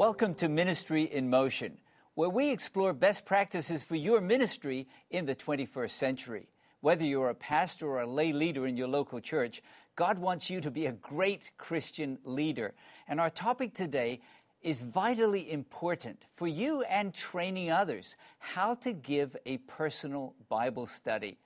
Welcome to Ministry in Motion, where we explore best practices for your ministry in the 21st century. Whether you're a pastor or a lay leader in your local church, God wants you to be a great Christian leader. And our topic today is vitally important for you and training others how to give a personal Bible study.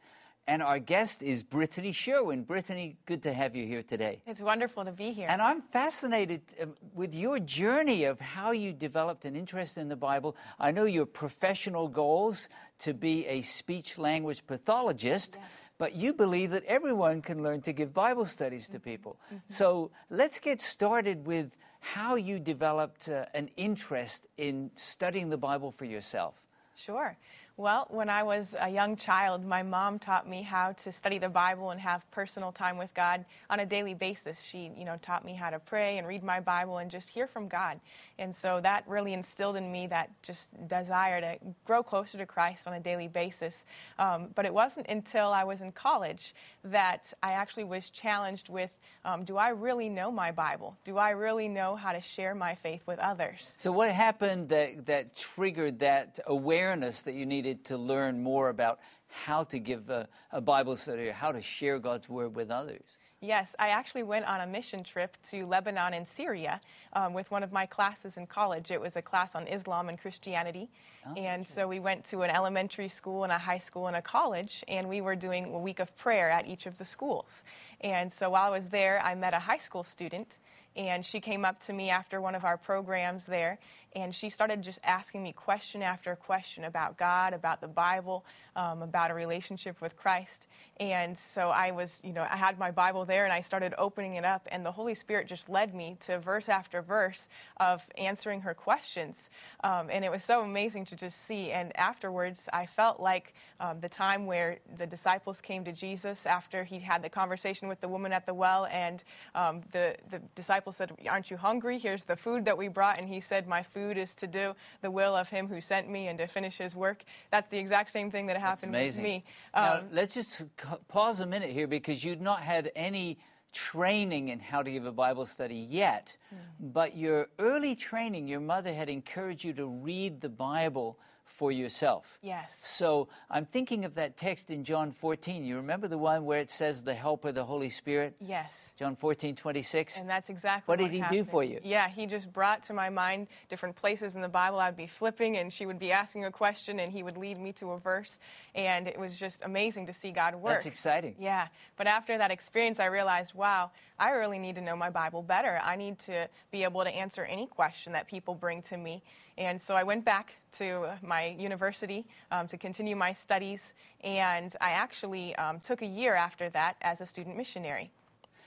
And our guest is Brittany Sherwin. Brittany, good to have you here today. It's wonderful to be here. And I'm fascinated um, with your journey of how you developed an interest in the Bible. I know your professional goals to be a speech language pathologist, Yes. but you believe that everyone can learn to give Bible studies to people. Mm-hmm. So let's get started with how you developed uh, an interest in studying the Bible for yourself. Sure. Well, when I was a young child, my mom taught me how to study the Bible and have personal time with God on a daily basis. She, you know, taught me how to pray and read my Bible and just hear from God. And so that really instilled in me that just desire to grow closer to Christ on a daily basis. Um, but it wasn't until I was in college that I actually was challenged with, um, do I really know my Bible? Do I really know how to share my faith with others? So, what happened that, that triggered that awareness that you needed to learn more about how to give a, a Bible study or how to share God's Word with others? Yes, I actually went on a mission trip to Lebanon and Syria um, with one of my classes in college. It was a class on Islam and Christianity. and so we went to an elementary school and a high school and a college, and we were doing a week of prayer at each of the schools. And so while I was there, I met a high school student, and she came up to me after one of our programs there, and she started just asking me question after question about God, about the Bible, um, about a relationship with Christ. And so I was, you know, I had my Bible there and I started opening it up, and the Holy Spirit just led me to verse after verse of answering her questions. Um, and it was so amazing to just see. And afterwards, I felt like um, the time where the disciples came to Jesus after he had the conversation with the woman at the well, and um, the, the disciples said, Aren't you hungry? Here's the food that we brought. And he said, My food is to do the will of him who sent me and to finish his work. That's the exact same thing that happened with me. now, Um, let's just pause a minute here because you'd not had any training in how to give a Bible study yet. Hmm. But your early training, your mother had encouraged you to read the Bible for yourself. Yes. So I'm thinking of that text in John 14. You remember the one where it says the helper, the Holy Spirit? Yes. John 14, 26? And that's exactly What what, did he do for you? Yeah, he just brought to my mind different places in the Bible I'd be flipping, and she would be asking a question, and he would lead me to a verse, and it was just amazing to see God work. That's exciting. Yeah, but after that experience, I realized, wow, I really need to know my Bible better. I need to be able to answer any question that people bring to me. And so I went back to my university um, to continue my studies, and I actually um, took a year after that as a student missionary.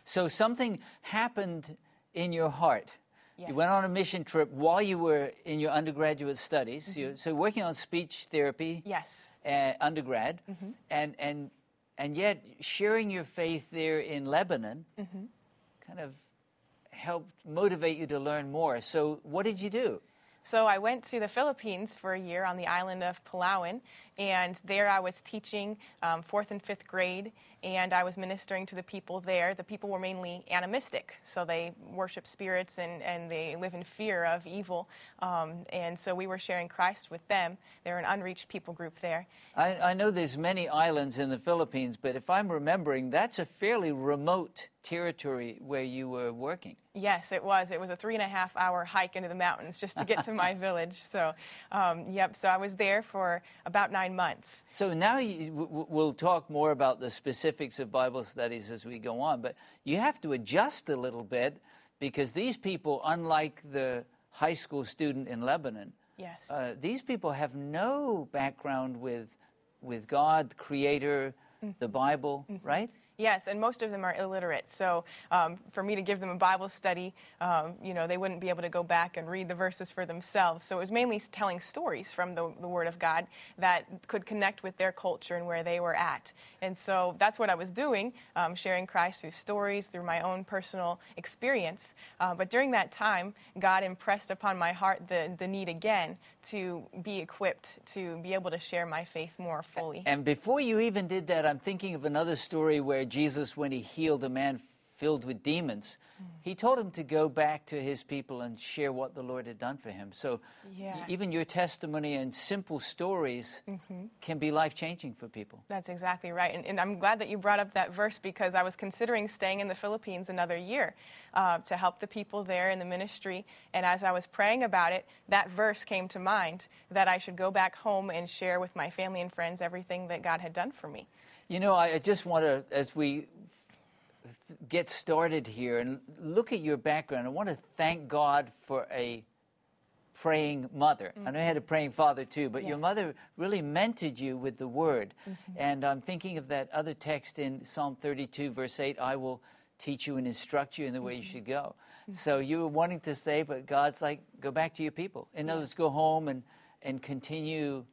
So something happened in your heart. Yeah. You went on a mission trip while you were in your undergraduate studies. Mm-hmm. You, so working on speech therapy, Yes. uh, undergrad, Mm-hmm. and and and yet sharing your faith there in Lebanon Mm-hmm. kind of helped motivate you to learn more. So what did you do? So I went to the Philippines for a year on the island of Palawan, and there I was teaching um, fourth and fifth grade, and I was ministering to the people there. The people were mainly animistic, so they worship spirits and, and they live in fear of evil. Um, and so we were sharing Christ with them. They're an unreached people group there. I, I know there's many islands in the Philippines, but if I'm remembering, that's a fairly remote territory where you were working. Yes, it was. It was a three and a half hour hike into the mountains just to get to my village. So, um, yep, so I was there for about nine months. So now you, w- w- we'll talk more about the specifics of Bible studies as we go on, but you have to adjust a little bit because these people, unlike the high school student in Lebanon, Yes. uh, these people have no background with, with God, Creator, the Bible, right? Yes, and most of them are illiterate. So um, for me to give them a Bible study, um, you know, they wouldn't be able to go back and read the verses for themselves. So it was mainly telling stories from the, the Word of God that could connect with their culture and where they were at. And so that's what I was doing, um, sharing Christ through stories, through my own personal experience. Uh, but during that time, God impressed upon my heart the, the need again to be equipped to be able to share my faith more fully. And before you even did that, I'm thinking of another story where Jesus, when he healed a man filled with demons, he told him to go back to his people and share what the Lord had done for him. So Yeah. even your testimony and simple stories can be life changing for people. That's exactly right. And, and I'm glad that you brought up that verse because I was considering staying in the Philippines another year uh, to help the people there in the ministry. And as I was praying about it, that verse came to mind that I should go back home and share with my family and friends everything that God had done for me. You know, I I just want to, as we get started here and look at your background, I want to thank God for a praying mother. I know you had a praying father too, but your mother really mentored you with the word. Mm-hmm. And I'm thinking of that other text in Psalm 32, verse 8 I will teach you and instruct you in the way you should go. Mm-hmm. So you were wanting to stay, but God's like, go back to your people. In other words, go home and, and continue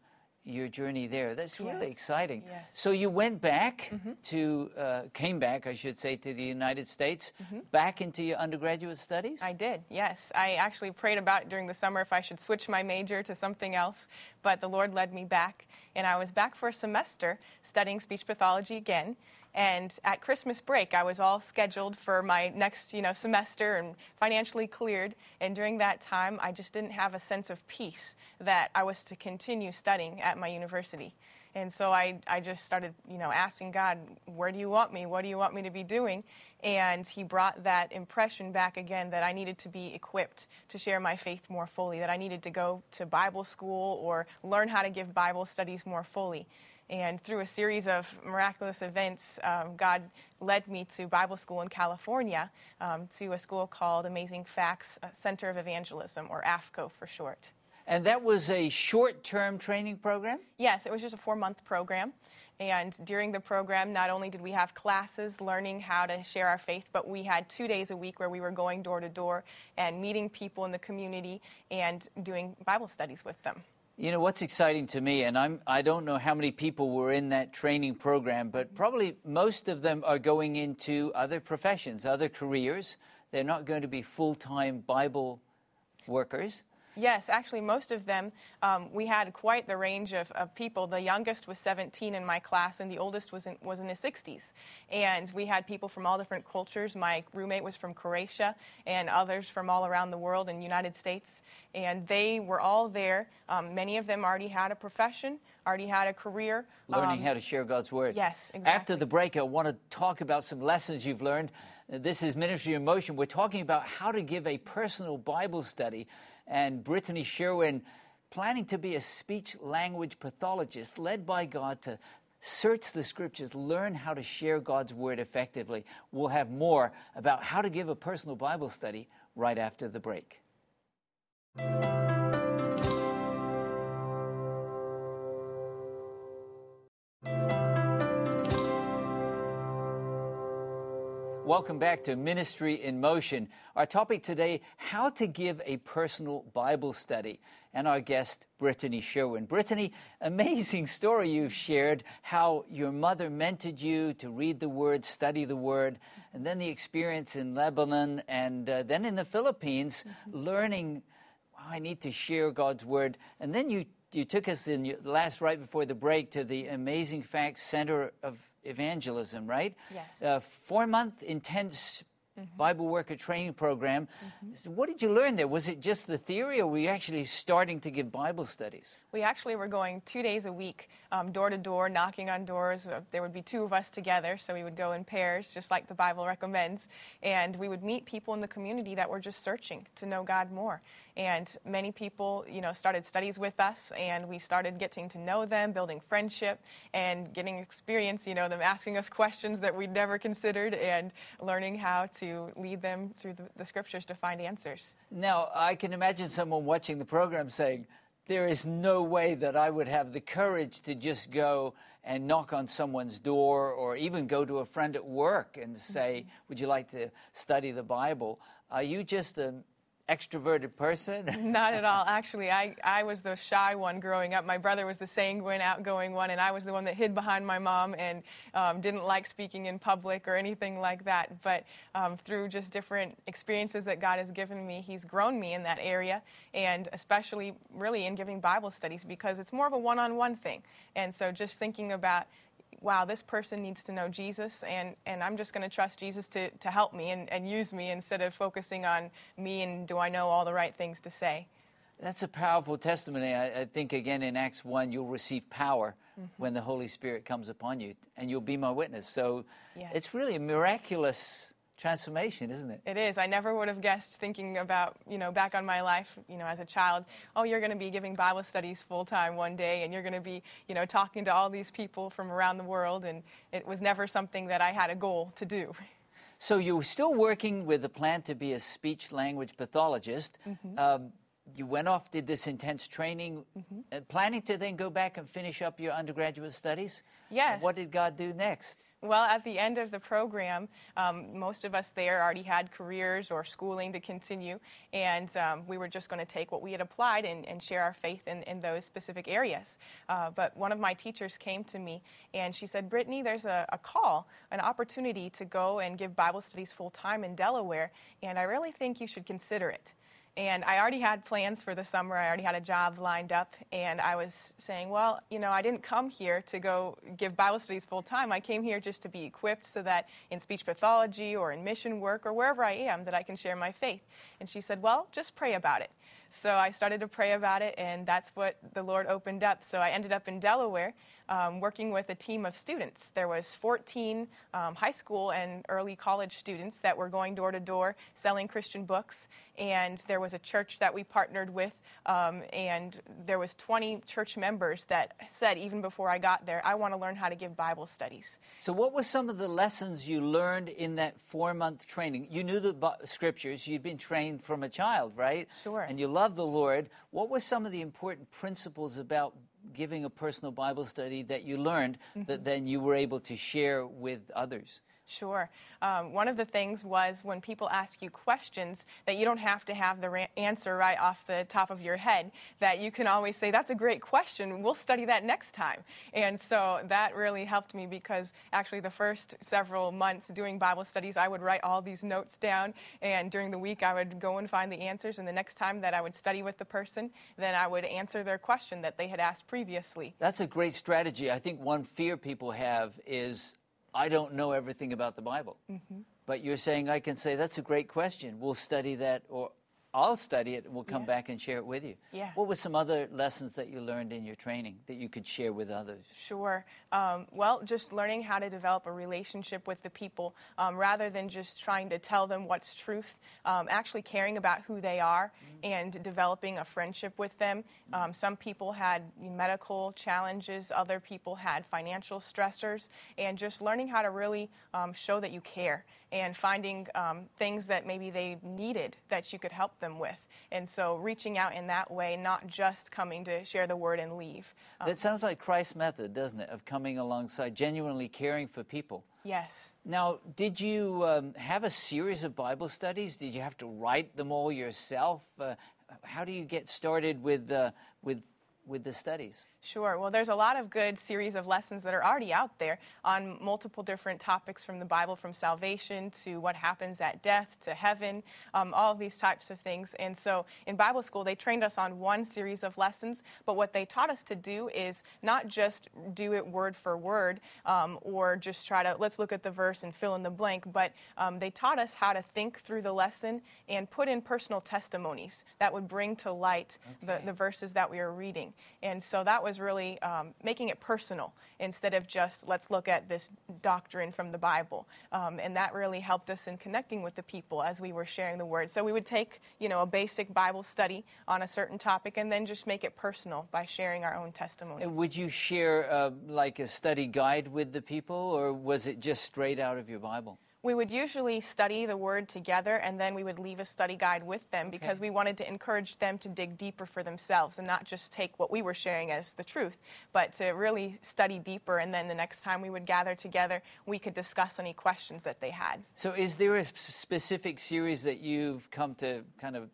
your journey there. That's really Yes. exciting. Yes. Mm-hmm. So you went back to, uh, came back, I should say, to the United States, back into your undergraduate studies? Mm-hmm. I did, yes. I actually prayed about it during the summer if I should switch my major to something else, but the Lord led me back. And I was back for a semester studying speech pathology again. And at Christmas break, I was all scheduled for my next, you know, semester and financially cleared. And during that time, I just didn't have a sense of peace that I was to continue studying at my university. And so I, I just started, you know, asking God, where do you want me? What do you want me to be doing? And he brought that impression back again that I needed to be equipped to share my faith more fully, that I needed to go to Bible school or learn how to give Bible studies more fully. And through a series of miraculous events, um, God led me to Bible school in California, um, to a school called Amazing Facts uh, Center of Evangelism, or AFCO for short. And that was a short term training program? Yes, it was just a four month program. And during the program, not only did we have classes learning how to share our faith, but we had two days a week where we were going door to door and meeting people in the community and doing Bible studies with them. You know what's exciting to me, and I'm I don't know how many people were in that training program, but probably most of them are going into other professions, other careers. They're not going to be full time Bible workers. Yes, actually, most of them, um, we had quite the range of, of people. The youngest was 17 in my class, and the oldest was in, was in his 60s. And we had people from all different cultures. My roommate was from Croatia, and others from all around the world and United States. And they were all there. Um, many of them already had a profession, already had a career. learning Um, how to share God's word. yes, exactly. After the break, I want to talk about some lessons you've learned. This is Ministry in Motion. We're talking about how to give a personal Bible study. And Brittany Sherwin, planning to be a speech language pathologist, led by God to search the scriptures, learn how to share God's word effectively. We'll have more about how to give a personal Bible study right after the break. Welcome back to Ministry in Motion. Our topic today, how to give a personal Bible study. And our guest, Brittany Sherwin. Brittany, amazing story you've shared, how your mother mentored you to read the Word, study the Word, and then the experience in Lebanon and uh, then in the Philippines, learning, wow, I need to share God's Word. And then you, you took us in your, last right before the break to the Amazing Facts Center of Evangelism, right? Yes. uh, four month intense Bible worker training program. So What did you learn there? Was it just the theory, or were you actually starting to give Bible studies? We actually were going two days a week, um, door to door, knocking on doors. Uh, There would be two of us together, so we would go in pairs, just like the Bible recommends. And we would meet people in the community that were just searching to know God more. And many people, you know, started studies with us, and we started getting to know them, building friendship, and getting experience. You know, them asking us questions that we'd never considered, and learning how to lead them through the, the scriptures to find answers. Now, I can imagine someone watching the program saying, There is no way that I would have the courage to just go and knock on someone's door or even go to a friend at work and say, mm-hmm. Would you like to study the Bible? Are you just an extroverted person? Not at all. Actually, I, I was the shy one growing up. My brother was the sanguine, outgoing one, and I was the one that hid behind my mom and um, didn't like speaking in public or anything like that. But um, through just different experiences that God has given me, He's grown me in that area, and especially really in giving Bible studies because it's more of a one on one thing. And so just thinking about wow, this person needs to know Jesus, and, and I'm just going to trust Jesus to, to help me and, and use me instead of focusing on me and do I know all the right things to say. That's a powerful testimony. I, I think, again, in Acts 1, you'll receive power mm-hmm. when the Holy Spirit comes upon you, and you'll be my witness. So yes. it's really a miraculous transformation, isn't it? It is. I never would have guessed thinking about, you know, back on my life, you know, as a child, oh, you're going to be giving Bible studies full time one day and you're going to be, you know, talking to all these people from around the world. And it was never something that I had a goal to do. So you were still working with a plan to be a speech language pathologist. Mm-hmm. Um, you went off, did this intense training, mm-hmm. uh, planning to then go back and finish up your undergraduate studies? Yes. What did God do next? Well, at the end of the program, um, most of us there already had careers or schooling to continue, and um, we were just going to take what we had applied and, and share our faith in, in those specific areas. Uh, but one of my teachers came to me and she said, Brittany, there's a, a call, an opportunity to go and give Bible studies full time in Delaware, and I really think you should consider it. And I already had plans for the summer. I already had a job lined up. And I was saying, well, you know, I didn't come here to go give Bible studies full time. I came here just to be equipped so that in speech pathology or in mission work or wherever I am, that I can share my faith. And she said, well, just pray about it. So I started to pray about it, and that's what the Lord opened up. So I ended up in Delaware um, working with a team of students. There was 14 um, high school and early college students that were going door to door selling Christian books, and there was a church that we partnered with, um, and there was 20 church members that said even before I got there, I want to learn how to give Bible studies. So, what were some of the lessons you learned in that four-month training? You knew the scriptures; you'd been trained from a child, right? Sure. And you love the Lord. What were some of the important principles about giving a personal Bible study that you learned mm-hmm. that then you were able to share with others? Sure. Um, one of the things was when people ask you questions that you don't have to have the answer right off the top of your head, that you can always say, That's a great question. We'll study that next time. And so that really helped me because actually, the first several months doing Bible studies, I would write all these notes down. And during the week, I would go and find the answers. And the next time that I would study with the person, then I would answer their question that they had asked previously. That's a great strategy. I think one fear people have is I don't know everything about the Bible. Mm-hmm. But you're saying I can say, that's a great question. We'll study that, or I'll study it and we'll come yeah. back and share it with you. Yeah. What were some other lessons that you learned in your training that you could share with others? Sure. Um, well, just learning how to develop a relationship with the people um, rather than just trying to tell them what's truth, um, actually caring about who they are mm-hmm. and developing a friendship with them. Um, some people had medical challenges, other people had financial stressors, and just learning how to really um, show that you care and finding um, things that maybe they needed that you could help them with. And so reaching out in that way, not just coming to share the word and leave. Um, that sounds like Christ's method, doesn't it, of coming alongside, genuinely caring for people. Yes. Now, did you um, have a series of Bible studies? Did you have to write them all yourself? Uh, how do you get started with, uh, with with the studies? Sure. Well, there's a lot of good series of lessons that are already out there on multiple different topics from the Bible, from salvation to what happens at death to heaven, um, all of these types of things. And so in Bible school, they trained us on one series of lessons, but what they taught us to do is not just do it word for word um, or just try to, let's look at the verse and fill in the blank, but um, they taught us how to think through the lesson and put in personal testimonies that would bring to light okay. the, the verses that we were reading. And so that was really um, making it personal instead of just let's look at this doctrine from the Bible. Um, and that really helped us in connecting with the people as we were sharing the word. So we would take, you know, a basic Bible study on a certain topic and then just make it personal by sharing our own testimony. Would you share uh, like a study guide with the people, or was it just straight out of your Bible? We would usually study the word together and then we would leave a study guide with them because we wanted to encourage them to dig deeper for themselves and not just take what we were sharing as the truth, but to really study deeper. And then the next time we would gather together, we could discuss any questions that they had. So, is there a specific series that you've come to kind of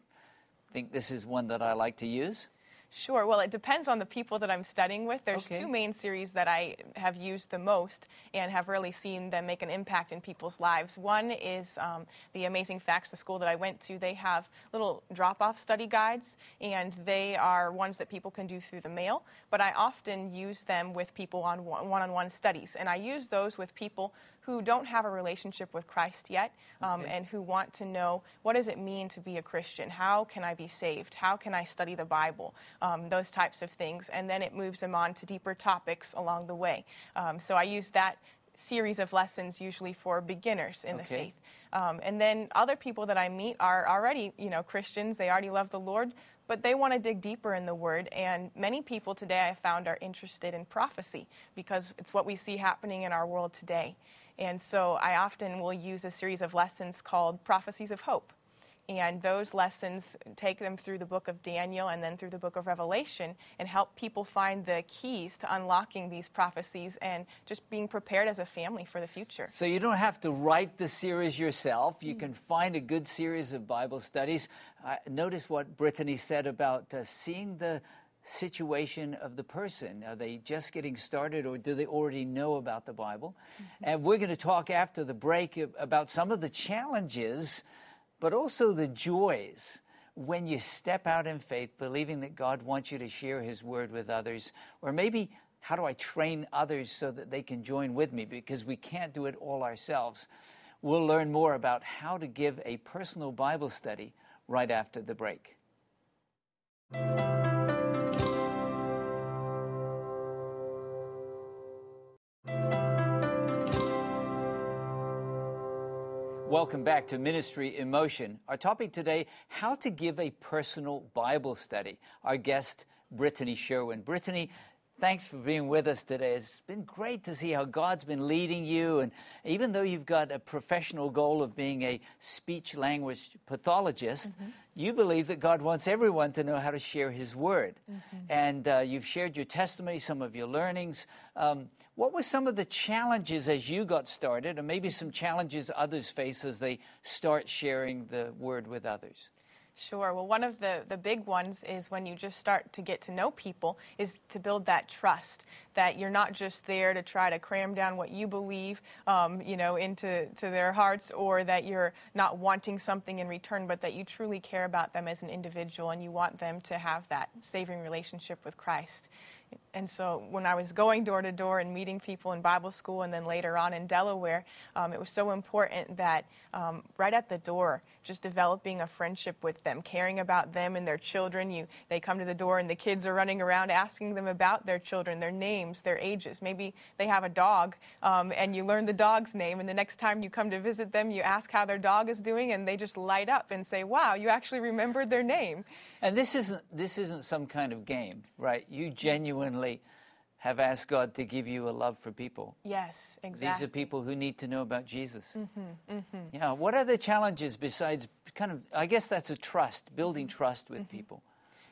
think this is one that I like to use? Sure. Well, it depends on the people that I'm studying with. There's Okay. two main series that I have used the most and have really seen them make an impact in people's lives. One is um, the Amazing Facts, the school that I went to. They have little drop off study guides, and they are ones that people can do through the mail. But I often use them with people on one on one studies. And I use those with people who don't have a relationship with Christ yet um, Okay. and who want to know what does it mean to be a Christian? How can I be saved? How can I study the Bible? Um, those types of things. And then it moves them on to deeper topics along the way. Um, so I use that series of lessons usually for beginners in the faith. Um, and then other people that I meet are already, you know, Christians. They already love the Lord, but they want to dig deeper in the Word. And many people today I found are interested in prophecy because it's what we see happening in our world today. And so I often will use a series of lessons called Prophecies of Hope. And those lessons take them through the book of Daniel and then through the book of Revelation and help people find the keys to unlocking these prophecies and just being prepared as a family for the future. So you don't have to write the series yourself. You can find a good series of Bible studies. Uh, notice what Brittany said about uh, seeing the situation of the person. Are they just getting started or do they already know about the Bible? And we're going to talk after the break about some of the challenges, but also the joys when you step out in faith, believing that God wants you to share His word with others, or maybe how do I train others so that they can join with me because we can't do it all ourselves. We'll learn more about how to give a personal Bible study right after the break. Welcome back to Ministry in Motion. Our topic today how to give a personal Bible study. Our guest, Brittany Sherwin. Brittany, thanks for being with us today. It's been great to see how God's been leading you. And even though you've got a professional goal of being a speech language pathologist, mm-hmm. You believe that God wants everyone to know how to share His word. And uh, you've shared your testimony, some of your learnings. Um, what were some of the challenges as you got started, and maybe some challenges others face as they start sharing the word with others? Sure. Well, one of the, the big ones is when you just start to get to know people, is to build that trust that you're not just there to try to cram down what you believe, um, you know, into to their hearts, or that you're not wanting something in return, but that you truly care about them as an individual and you want them to have that saving relationship with Christ. And so when I was going door to door and meeting people in Bible school and then later on in Delaware, um, it was so important that um, right at the door, just developing a friendship with them, caring about them and their children. You, they come to the door and the kids are running around asking them about their children, their names, their ages. Maybe they have a dog um, and you learn the dog's name, and the next time you come to visit them, you ask how their dog is doing, and they just light up and say, Wow, you actually remembered their name. And this isn't this isn't some kind of game, right? You genuinely have asked God to give you a love for people. Yes, exactly. These are people who need to know about Jesus. mm-hmm Yeah. What are the challenges besides kind of? I guess that's a trust, building trust with people.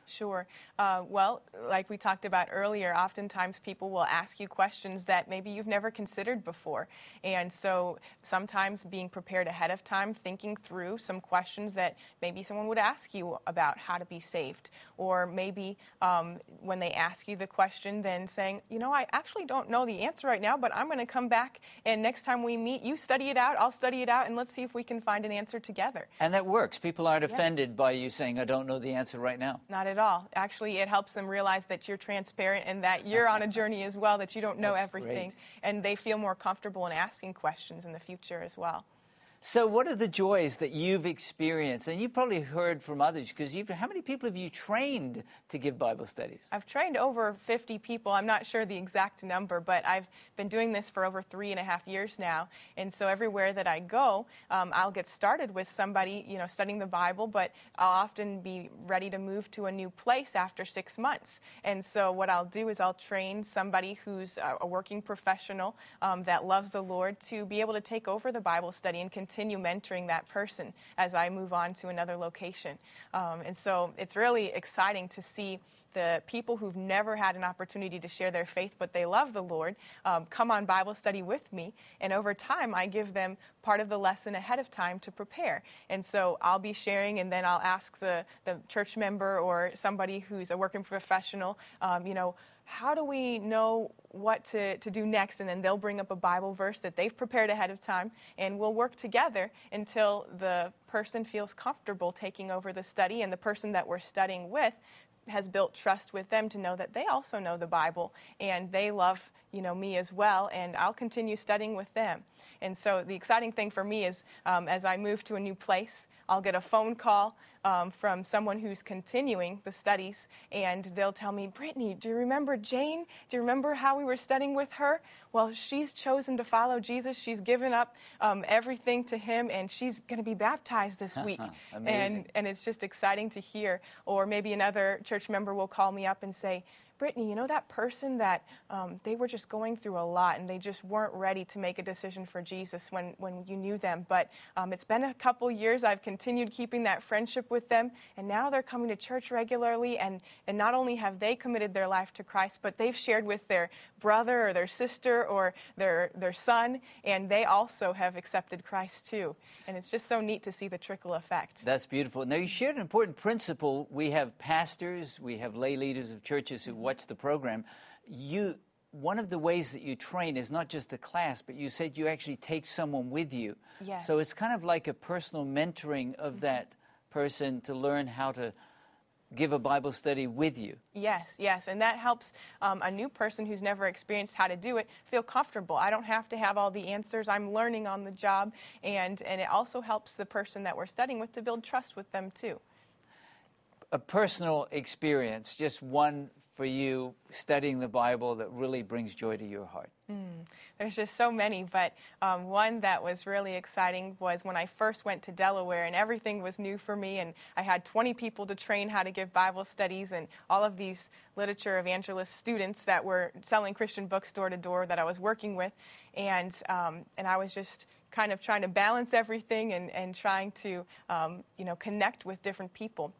Sure. Uh, well, like we talked about earlier, oftentimes people will ask you questions that maybe you've never considered before. And so sometimes being prepared ahead of time, thinking through some questions that maybe someone would ask you about how to be saved. Or maybe um, when they ask you the question, then saying, you know, I actually don't know the answer right now, but I'm going to come back and next time we meet, you study it out, I'll study it out, and let's see if we can find an answer together. And that works. People aren't offended by you saying, "I don't know the answer right now." Not at all. Actually, it helps them realize that you're transparent and that you're on a journey as well, that you don't know That's everything. great. And they feel more comfortable in asking questions in the future as well. So, what are the joys that you've experienced? And you've probably heard from others because you've. How many people have you trained to give Bible studies? I've trained over 50 people. I'm not sure the exact number, but I've been doing this for over three and a half years now. And so everywhere that I go, um, I'll get started with somebody, you know, studying the Bible, but I'll often be ready to move to a new place after six months. And so what I'll do is I'll train somebody who's a, working professional um, that loves the Lord to be able to take over the Bible study and continue mentoring that person as I move on to another location. Um, and so it's really exciting to see the people who've never had an opportunity to share their faith, but they love the Lord, um, come on Bible study with me. And over time, I give them part of the lesson ahead of time to prepare. And so I'll be sharing, and then I'll ask the, the church member or somebody who's a working professional, um, you know, how do we know what to, to do next? And then they'll bring up a Bible verse that they've prepared ahead of time, and we'll work together until the person feels comfortable taking over the study, and the person that we're studying with has built trust with them to know that they also know the Bible and they love you know me as well and i'll continue studying with them and so the exciting thing for me is um, as i move to a new place I'll get a phone call um, from someone who's continuing the studies, and they'll tell me, Brittany, do you remember Jane? Do you remember how we were studying with her? Well, she's chosen to follow Jesus. She's given up um, everything to him, and she's going to be baptized this week. and, and it's just exciting to hear. Or maybe another church member will call me up and say, Brittany, you know that person that um, they were just going through a lot and they just weren't ready to make a decision for Jesus when, when you knew them. But um, it's been a couple years. I've continued keeping that friendship with them, and now they're coming to church regularly. And, and not only have they committed their life to Christ, but they've shared with their brother or their sister or their, their son, and they also have accepted Christ too. And it's just so neat to see the trickle effect. That's beautiful. Now, you shared an important principle. We have pastors, we have lay leaders of churches who watch the program, you one of the ways that you train is not just a class, but you said you actually take someone with you. Yes. So it's kind of like a personal mentoring of mm-hmm. that person to learn how to give a Bible study with you. Yes, yes, and that helps um, a new person who's never experienced how to do it feel comfortable. I don't have to have all the answers. I'm learning on the job, and and it also helps the person that we're studying with to build trust with them too. A personal experience, just one for you studying the Bible that really brings joy to your heart? Mm, there's just so many, but um, one that was really exciting was when I first went to Delaware and everything was new for me, and I had 20 people to train how to give Bible studies, and all of these literature evangelist students that were selling Christian books door to door that I was working with, and um, and I was just kind of trying to balance everything and, and trying to um, you know connect with different people.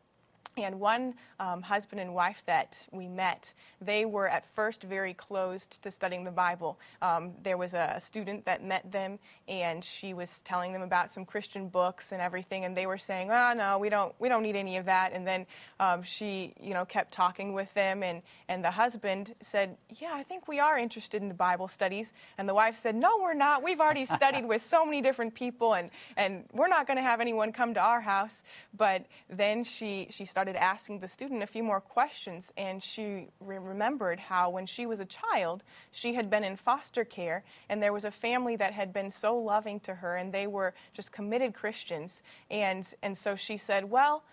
And one um, husband and wife that we met, they were at first very closed to studying the Bible. Um, there was a, student that met them, and she was telling them about some Christian books and everything, and they were saying, "Oh no, we don't, we don't need any of that." And then um, she, you know, kept talking with them, and and the husband said, "Yeah, I think we are interested in Bible studies." And the wife said, "No, we're not. We've already studied with so many different people, and and we're not going to have anyone come to our house." But then she she started started asking the student a few more questions, and she re- remembered how when she was a child, she had been in foster care, and there was a family that had been so loving to her, and they were just committed Christians. And, and so she said, Well,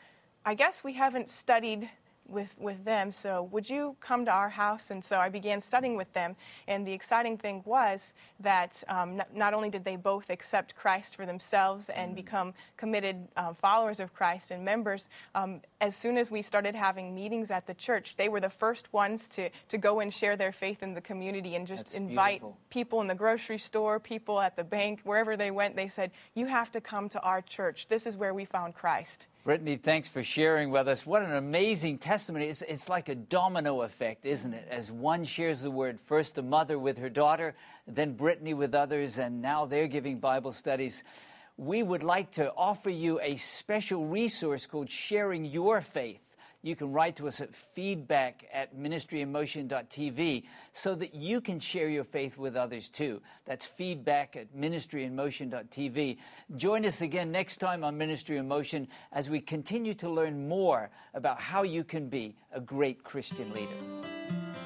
I guess we haven't studied with, with them. So, would you come to our house? And so I began studying with them. And the exciting thing was that um, not, not, only did they both accept Christ for themselves and mm-hmm. become committed um, followers of Christ and members, um, as soon as we started having meetings at the church, they were the first ones to, to go and share their faith in the community and just That's invite beautiful. people in the grocery store, people at the bank, wherever they went. They said, You have to come to our church. This is where we found Christ. Brittany, thanks for sharing with us. What an amazing testimony. It's, it's like a domino effect, isn't it? As one shares the word, first a mother with her daughter, then Brittany with others, and now they're giving Bible studies. We would like to offer you a special resource called Sharing Your Faith you can write to us at feedback at ministryinmotion.tv so that you can share your faith with others too. That's feedback at ministryinmotion.tv. Join us again next time on Ministry in Motion as we continue to learn more about how you can be a great Christian leader.